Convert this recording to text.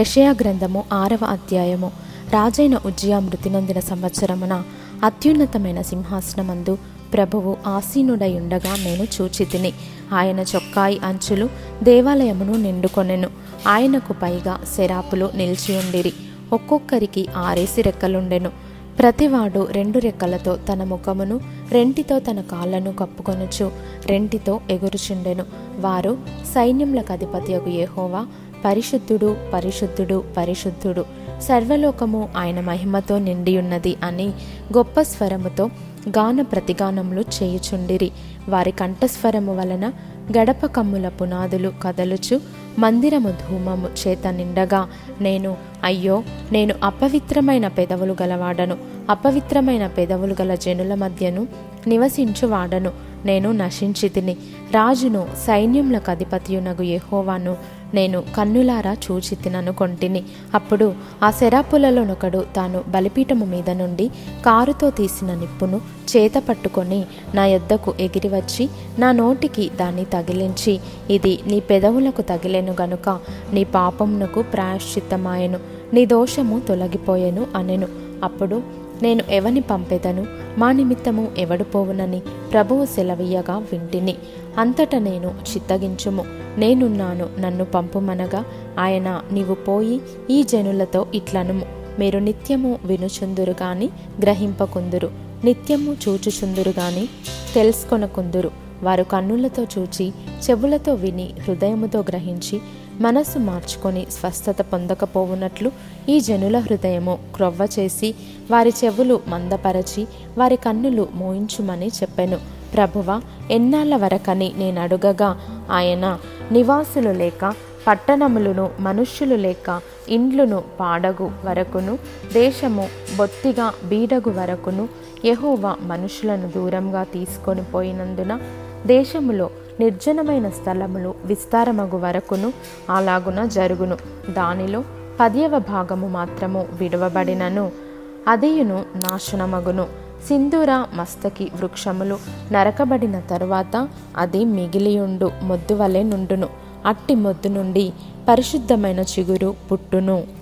యషయా గ్రంథము ఆరవ అధ్యాయము. రాజైన ఉజ్జయ మృతినందిన సంవత్సరమున అత్యున్నతమైన సింహాసనమందు ప్రభువు ఆసీనుడై ఉండగా నేను చూచితిని. ఆయన చొక్కాయి అంచులు దేవాలయమును నిండుకొనెను. ఆయనకు పైగా శరాపులు నిలిచియుండిరి ఒక్కొక్కరికి ఆరేసి రెక్కలుండెను. ప్రతివాడు రెండు రెక్కలతో తన ముఖమును రెంటితో తన కాళ్ళను కప్పుకొనుచు రెంటితో ఎగురుచుండెను. వారు సైన్యములకు అధిపతియగు ఏహోవా పరిశుద్ధుడు పరిశుద్ధుడు పరిశుద్ధుడు. సర్వలోకము ఆయన మహిమతో నిండియున్నది అని గొప్ప స్వరముతో గాన ప్రతిగానములు చేయుచుండిరి. వారి కంఠస్వరము వలన గడప కమ్ముల పునాదులు కదలుచు మందిరము ధూమము చేత నిండగా నేను అయ్యో నేను అపవిత్రమైన పెదవులు గలవాడను. అపవిత్రమైన పెదవులు గల జనుల మధ్యను నివసించువాడను. నేను నశించితిని. రాజును సైన్యములకు అధిపతియునగు ఎహోవాను నేను కన్నులారా చూచి తిననుకొంటిని అప్పుడు ఆ శరాపులలోనొకడు తాను బలిపీఠము మీద నుండి కారుతో తీసిన నిప్పును చేత పట్టుకొని నా యొద్దకు ఎగిరివచ్చి నా నోటికి దాన్ని తగిలించి ఇది నీ పెదవులకు తగిలెను గనుక నీ పాపమునకు ప్రాయశ్చిత్తమాయెను నీ దోషము తొలగిపోయెను అనెను. అప్పుడు నేను ఎవని పంపెదను? మా నిమిత్తము ఎవడు పోవునని ప్రభువు సెలవీయగా వింటిని. అంతట నేను చిత్తగించుము. నేనున్నాను నన్ను పంపుమనగా ఆయన నీవు పోయి ఈ జనులతో ఇట్లనుము. మీరు నిత్యము వినుచుందురు గాని గ్రహింపకుందురు. నిత్యము చూచుచుందురు గాని తెలుసుకొనకుందురు. వారు కన్నులతో చూచి చెవులతో విని హృదయముతో గ్రహించి మనస్సు మార్చుకొని స్వస్థత పొందకపోవునట్లు ఈ జనుల హృదయము క్రొవ్వ చేసి వారి చెవులు మందపరచి వారి కన్నులు మోయించుమని చెప్పెను. ప్రభువ ఎన్నాళ్ళ వరకని నేను అడుగగా ఆయన నివాసులు లేక పట్టణములను మనుష్యులు లేక ఇండ్లును పాడగు వరకును దేశము బొత్తిగా బీడగు వరకును యహోవా మనుషులను దూరంగా తీసుకొని పోయినందున దేశములో నిర్జనమైన స్థలములు విస్తారమగు వరకును అలాగున జరుగును. దానిలో పదియవ భాగము మాత్రము విడవబడినను. అదేయును నాశనమగును. సింధూర మస్తకి వృక్షములు నరకబడిన తరువాత అది మిగిలియుండు మొద్దు వలె నుండును. అట్టి మొద్దు నుండి పరిశుద్ధమైన చిగురు పుట్టును.